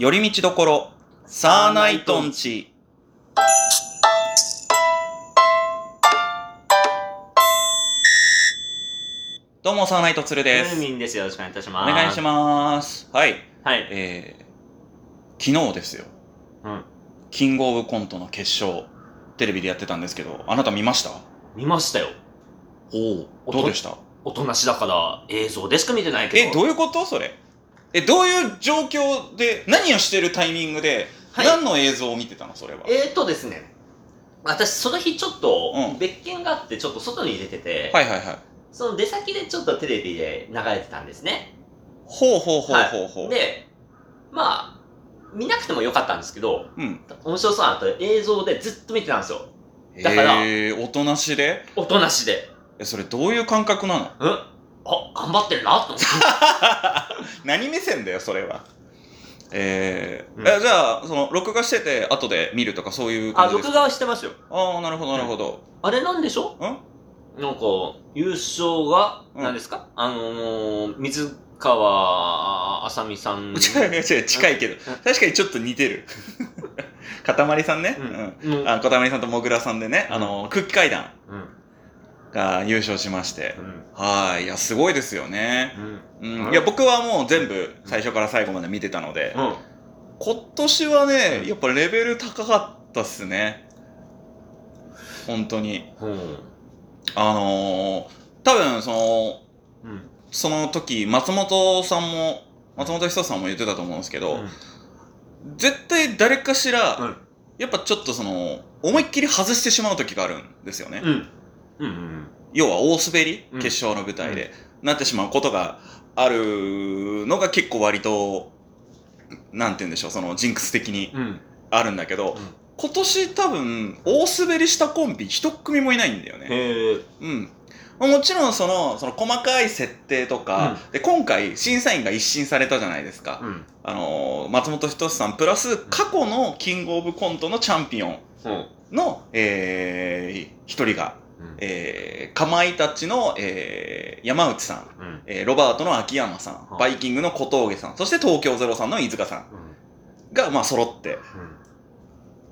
寄り道どころ、サーナイトンチ。どうも、サーナイトツルです。ムーミンです。よろしくお願いいたしおます。願いします。はい。はい。えー、昨日ですよ。うん。キングオブコントの決勝、テレビでやってたんですけど、あなた見ました？見ましたよ。おおどうでした？おとなしだから映像でしか見てないけど。え、どういうこと？それ。え、どういう状況で、何をしてるタイミングで、はい何の映像を見てたの？それは。えーとですね。私、その日ちょっとうん、別件があって、ちょっと外に出てて、はいはいはい。その出先でちょっとテレビで流れてたんですね。ほうほうほうほうほう。で、まあ、見なくてもよかったんですけど、うん。面白そうなと映像でずっと見てたんですよ。だからえー、おとなしで？おとなしで。え、それどういう感覚なの？うんあ、頑張ってるなと思って。何目線だよ、それは。えーうんえじゃあ、その、録画してて、後で見るとかそういうあ、感じですか？録画はしてますよ。ああ、なるほど、なるほど。あれなんでしょ？ん？なんか、優勝が、うん何ですか、あのー、水川あさみさん。違う違う違う、近いけど。確かにちょっと似てる。かたまりさんね。ううん。ん。うん。あかたまりさんともぐらさんでね、あの、空気階段うん。が優勝しましてう。ん。はい。いや、すごいですよね。うん。うん。いや、僕はもう全部、最初から最後まで見てたので、うん。今年はねう、んやっぱレベル高かったっすね。本当に。うん。あのー、多分、その、うん。その時、松本さんも、松本人志さんも言ってたと思うんですけど、うん絶対誰かしら、うんやっぱちょっとその、思いっきり外してしまう時があるんですよね。うん。うん。要は大滑り、うん決勝の舞台で、なってしまうことがあるのが結構割と、なんて言うんでしょう、そのジンクス的にうん。あるんだけど、うん今年多分、大滑りしたコンビ一組もいないんだよね。うん。まあもちろんその、その細かい設定とか、で、今回審査員が一新されたじゃないですか。うん。あのー松本人志さんプラス過去のキングオブコントのチャンピオンうん。の、えー、一人が、うん。えー、かまいたちの、えー、山内さん、うん。えー、ロバートの秋山さん、はい。バイキングの小峠さん、そして東京ゼロさんの飯塚さん。が、まあ、揃って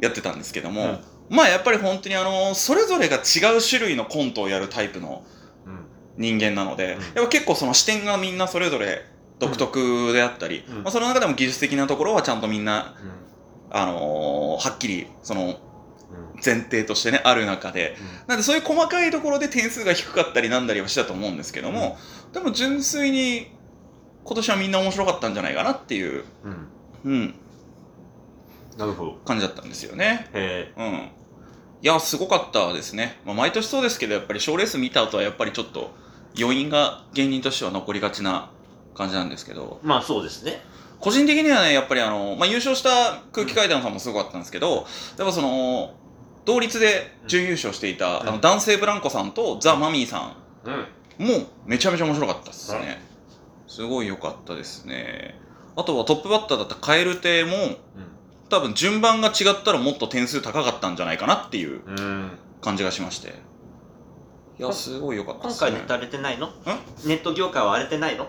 やってたんですけども、うん。まあ、やっぱり本当にあのーそれぞれが違う種類のコントをやるタイプのうん。人間なので、うん。やっぱ結構その視点がみんなそれぞれ独特であったり、うん。まあ、その中でも技術的なところはちゃんとみんなうん。あのーはっきりそのうん。前提としてねある中でなんでそういう細かいところで点数が低かったりなんだりはしたと思うんですけども、でも純粋に今年はみんな面白かったんじゃないかなっていう、うん。うん、なるほど。感じだったんですよね。へうん。いや、すごかったですね。まあ、毎年そうですけど、やっぱり賞レース見た後はやっぱりちょっと余韻が芸人としては残りがちな感じなんですけど、え。まあそうですね。個人的にはね、やっぱりあの、まあ、優勝した空気階段さんもすごかったんですけど、やっぱその、同率で準優勝していた、うんあの男性ブランコさんとザ・マミーさうん。んもめちゃめちゃ面白かったですね。すごい良かったですね。あとはトップバッターだったカエル亭も、多分順番が違ったらもっと点数高かったんじゃないかなっていう。感じがしまして。いや、こすごい良かったです、ね。今回ネット荒れてないの？ネット業界は荒れてないの？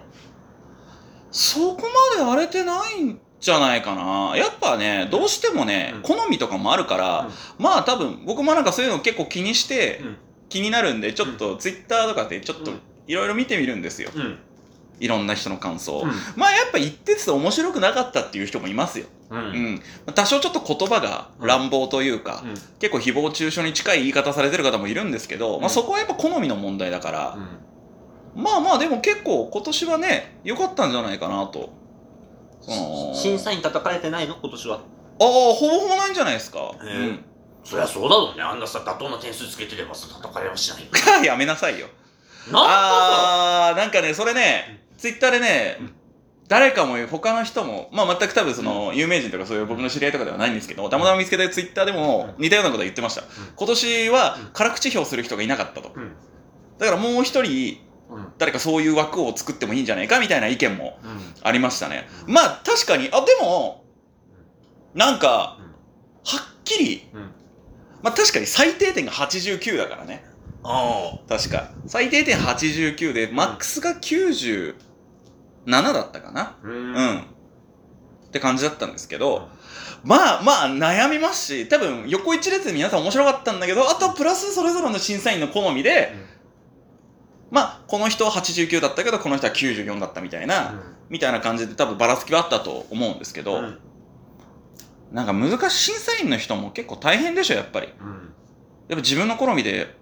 そこまで荒れてないんじゃないかな。やっぱね、どうしてもね、うん好みとかもあるから、まあ多分、僕もなんかそういうの結構気にして、うん気になるんで、ちょっとツイッターとかでちょっとうんいろいろ見てみるんですよ。うん。いろんな人の感想。うん。まあやっぱ一定数面白くなかったっていう人もいますよ。う。うんん。多少ちょっと言葉が乱暴というか、結構誹謗中傷に近い言い方されてる方もいるんですけど、まあうんそこはやっぱ好みの問題だから、うん。まあまあでも結構今年はね、良かったんじゃないかなと。その審査員叩かれてないの？今年は。ああ、ほぼほぼないんじゃないですか。うん。そりゃそうだろうね。あんなさ、妥当な点数つけてればさ、叩かれはしないよ。やめなさいよ。なんだあー、なんかね、それね、ツイッターでね、うん誰かも他の人も、まあ全く多分その、有名人とかそういう僕の知り合いとかではないんですけど、たまたま見つけたツイッターでも似たようなこと言ってました。今年は辛口評する人がいなかったと。うん。だからもう一人、うん。誰かそういう枠を作ってもいいんじゃないかみたいな意見もうん。ありましたね。うんまあ確かに、あ、でも、なんか、はっきり、うん。まあ確かに最低点が89だからね。あ確か。最低点89で、マックスが97だったかな。あ。う。うんん。って感じだったんですけど、まあまあ悩みますし、多分横一列で皆さん面白かったんだけど、あとはプラスそれぞれの審査員の好みで、まあこの人は89だったけど、この人は94だったみたいな、みたいな感じで多分ばらつきはあったと思うんですけど、うん。なんか難しい審査員の人も結構大変でしょ、やっぱり。やっぱ自分の好みで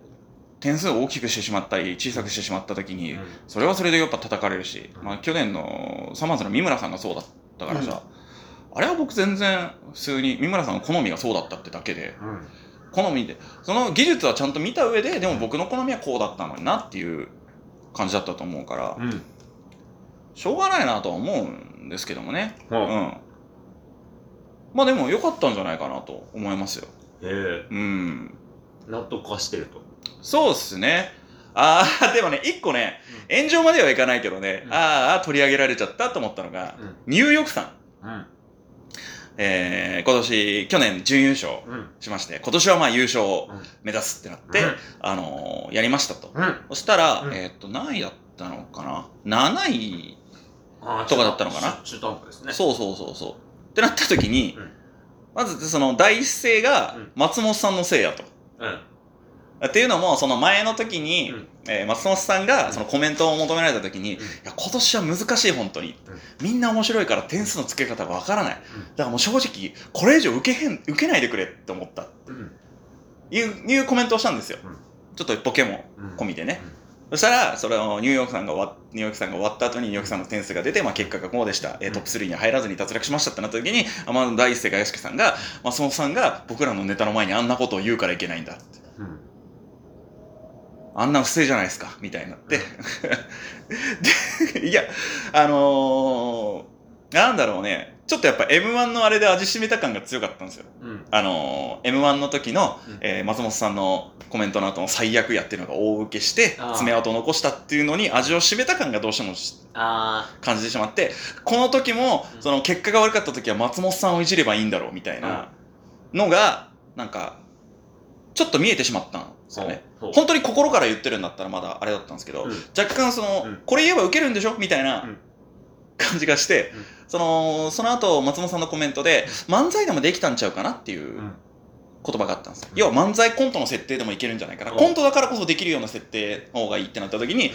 点数を大きくしてしまったり、小さくしてしまった時に、それはそれでやっぱ叩かれるし、うん。まあ去年のサマーズの三村さんがそうだったからさ、あれは僕全然普通に三村さんの好みがそうだったってだけで、好みで、その技術はちゃんと見た上で、でも僕の好みはこうだったのになっていう感じだったと思うから、うんしょうがないなとは思うんですけどもね。うんうん。まあでも良かったんじゃないかなと思いますよ。へえうん。納得はしてるとそうっすね。ああ、でもね、一個ね、炎上まではいかないけどね、うんああ、取り上げられちゃったと思ったのが、入浴さん。うんえー、今年、去年準優勝うん。しまして、今年はまあ優勝をうん。目指すってなって、うん。あのーやりましたと。うん。そしたら、うん。えーっと、何位だったのかな ?7 位、とかだったのかな？中途半端ですね。そうそうそうそう。ってなった時に、うん。まずその第一声がうん。松本さんのせいやと。うんっていうのも、その前の時に、うんえー松本さんがそのコメントを求められた時に、いや、今年は難しい、本当に。みんな面白いから点数の付け方がわからない。だからもう正直、これ以上受けへん、受けないでくれって思った。うんいう、いうコメントをしたんですよ。うんちょっとボケもうん込みでね。そしたら、それをニューヨークさんが終わ、ニューヨークさんが終わった後にニューヨークさんの点数が出て、まあ結果がこうでした。えートップ3に入らずに脱落しましたってなった時に、あまあ第一声が屋敷さんが、松本さんが僕らのネタの前にあんなことを言うからいけないんだって。うんあんなん不正じゃないですか、みたいになって。で、いや、あのー、なんだろうね。ちょっとやっぱ M1 のあれで味しめた感が強かったんですよ。うん。あのー、M1 の時の、うん。えー松本さんのコメントの後の最悪やっていうのが大受けして爪痕を残したっていうのに味を占めた感がどうしても感じてしまって、この時も、その結果が悪かった時は松本さんをいじればいいんだろうみたいなのが、なんか、ちょっと見えてしまったんですよね。本当に心から言ってるんだったらまだあれだったんですけど、うん。若干その、うん。これ言えば受けるんでしょみたいなうん。感じがして、うん。その、その後松本さんのコメントで、漫才でもできたんちゃうかなっていううん。言葉があったんですよ。うん。要は漫才コントの設定でもいけるんじゃないかな。うん。コントだからこそできるような設定の方がいいってなった時に、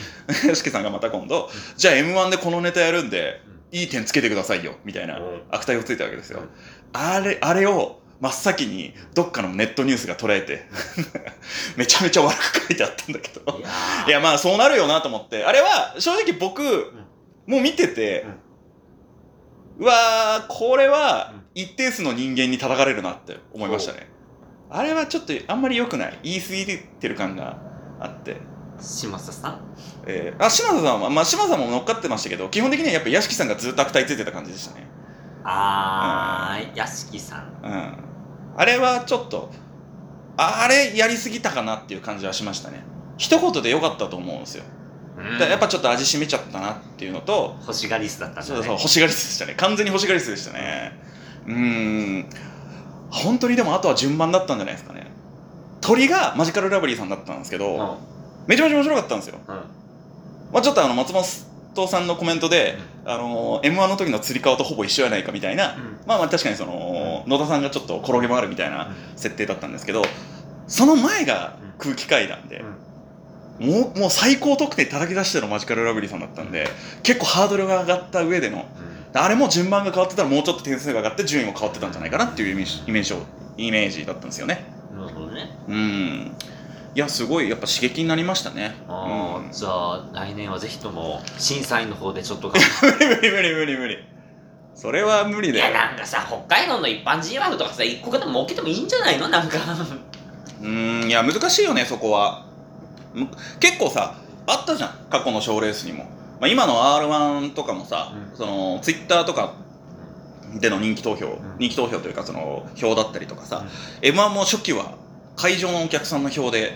よしけさんがまた今度、じゃあ M1 でこのネタやるんで、いい点つけてくださいよ、みたいなうん。悪態をついたわけですよ。うん。あれ、あれを真っ先にどっかのネットニュースが捉えて、めちゃめちゃ悪く書いてあったんだけど。いやまあそうなるよなと思って。あれは、正直僕、もう見てて、うわー、これはうん一定数の人間に叩かれるなって思いましたね。あれはちょっとあんまり良くない？言い過ぎてる感があって。島佐さん？えー、あ、島田さんは、まあ島田さんも乗っかってましたけど、基本的にはやっぱ屋敷さんがずっと悪態ついてた感じでしたね。あー屋敷さんうん。あれはちょっと、ああれやりすぎたかなっていう感じはしましたね。一言で良かったと思うんですよ。やっぱちょっと味しめちゃったなっていうのと、欲しがりスだったんだねそうそう、欲しがりスでしたね。完全に欲しがりスでしたね。うーん。本当にでもあとは順番だったんじゃないですかね。鳥がマジカルラブリーさんだったんですけど、うんめちゃめちゃ面白かったんですよ。うんまあちょっとあの、松本さんのコメントで、あのー、M1 の時の釣り革とほぼ一緒やないかみたいな、まあまあ確かにその、野田さんがちょっと転げ回るみたいな設定だったんですけど、その前が空気階段で、もう、もう最高得点叩き出してのマジカルラブリーさんだったんで、結構ハードルが上がった上での、あれも順番が変わってたらもうちょっと点数が上がって順位も変わってたんじゃないかなっていうイメージイメージだったんですよね。なるほどね。うん。いや、すごいやっぱ刺激になりましたね。あうんーじゃあ来年はぜひとも審査員の方でちょっと無理無理無理無理無理。それは無理いやだよ。なんかさ北海道の一般人枠とかさ一個でも儲けてもいいんじゃないの？なんかうーん、いや、難しいよね、そこは。む結構さ、あったじゃん、過去の賞レースにも。まあ、今の R1 とかもさ、うんその、ツイッターとかでの人気投票、ん人気投票というか、その、票だったりとかさ、M1 も初期は会場のお客さんの票で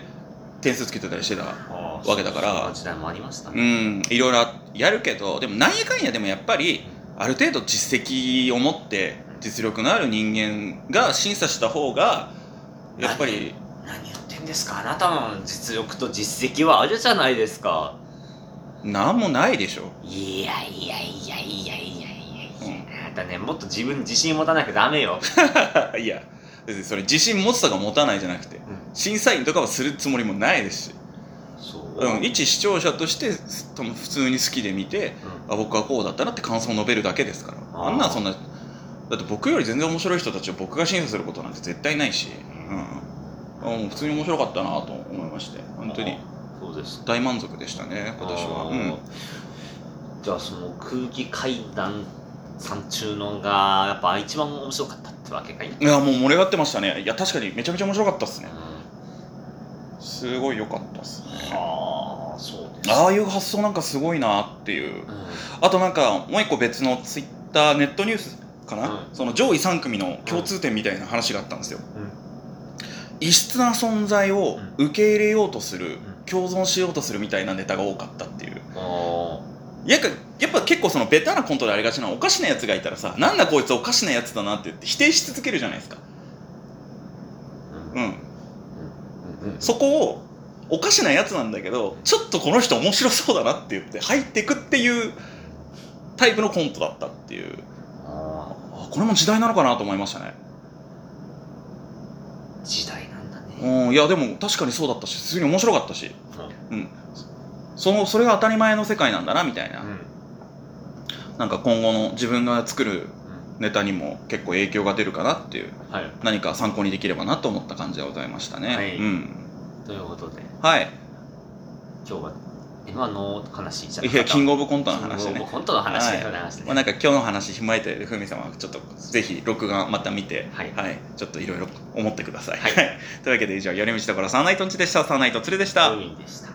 点数つけてたりしてた。わわけだから。時代もありましたうねん、いろいろやるけど、でもなんやかんやでもやっぱり、ある程度実績を持って、実力のある人間が審査した方が、やっぱり、何言ってんですか？あなたの実力と実績はあるじゃないですか。なんもないでしょ。いやいやいやいやいやいや。いや、うんだねもっと自分に自信持たなきゃダメよ、いや別にそれ自信持つとか持たないじゃなくて審査員とかはするつもりもないですし、そう、うん、一視聴者として普通に好きで見てうん。あ僕はこうだったなって感想を述べるだけですから。あんなんそんなだって僕より全然面白い人たちを僕が審査することなんて絶対ないし、うん、普通に面白かったなと思いまして本当に。そうです。大満足でしたね今年は。うん。じゃあその空気階段さん中のがやっぱ一番面白かったってわけかい、いやもう盛り上がってましたね。いや確かにめちゃめちゃ面白かったっすね。うすごい良かったっすね。ん、はあそうです。ああいう発想なんかすごいなっていう。うん。あとなんかもう一個別のツイッターネットニュースかな、うん。その上位3組の共通点みたいな話があったんですよ、うん。異質な存在を受け入れようとする、ん。共存しようとするみたいなネタが多かったっていう。あややっぱ結構そのベタなコントでありがちなおかしなやつがいたらさなんだこいつおかしなやつだなって言って否定し続けるじゃないですか。ーうん。うん。うん。うん。そこをおかしなやつなんだけどちょっとこの人面白そうだなって言って入ってくっていうタイプのコントだったっていう。ああこれも時代なのかなと思いましたね。ー時代なんだね。うんいやでも確かにそうだったし普通に面白かったし。うん。そのそれが当たり前の世界なんだなみたいな、うんうんなんか今後の自分が作るネタにも結構影響が出るかなっていうはい。何か参考にできればなと思った感じでございましたね、はい。うん。ということで。はい。今日は M1 の話じゃいやキングオオブコントの話でねブコントの話でございましたね、まあ、なんか今日の話踏まえてふみさんはちょっとぜひ録画また見てはい。ちょっといろいろ思ってください、はい。というわけで以上寄り道所サーナイトンチでした。サーナイトツルでした、でした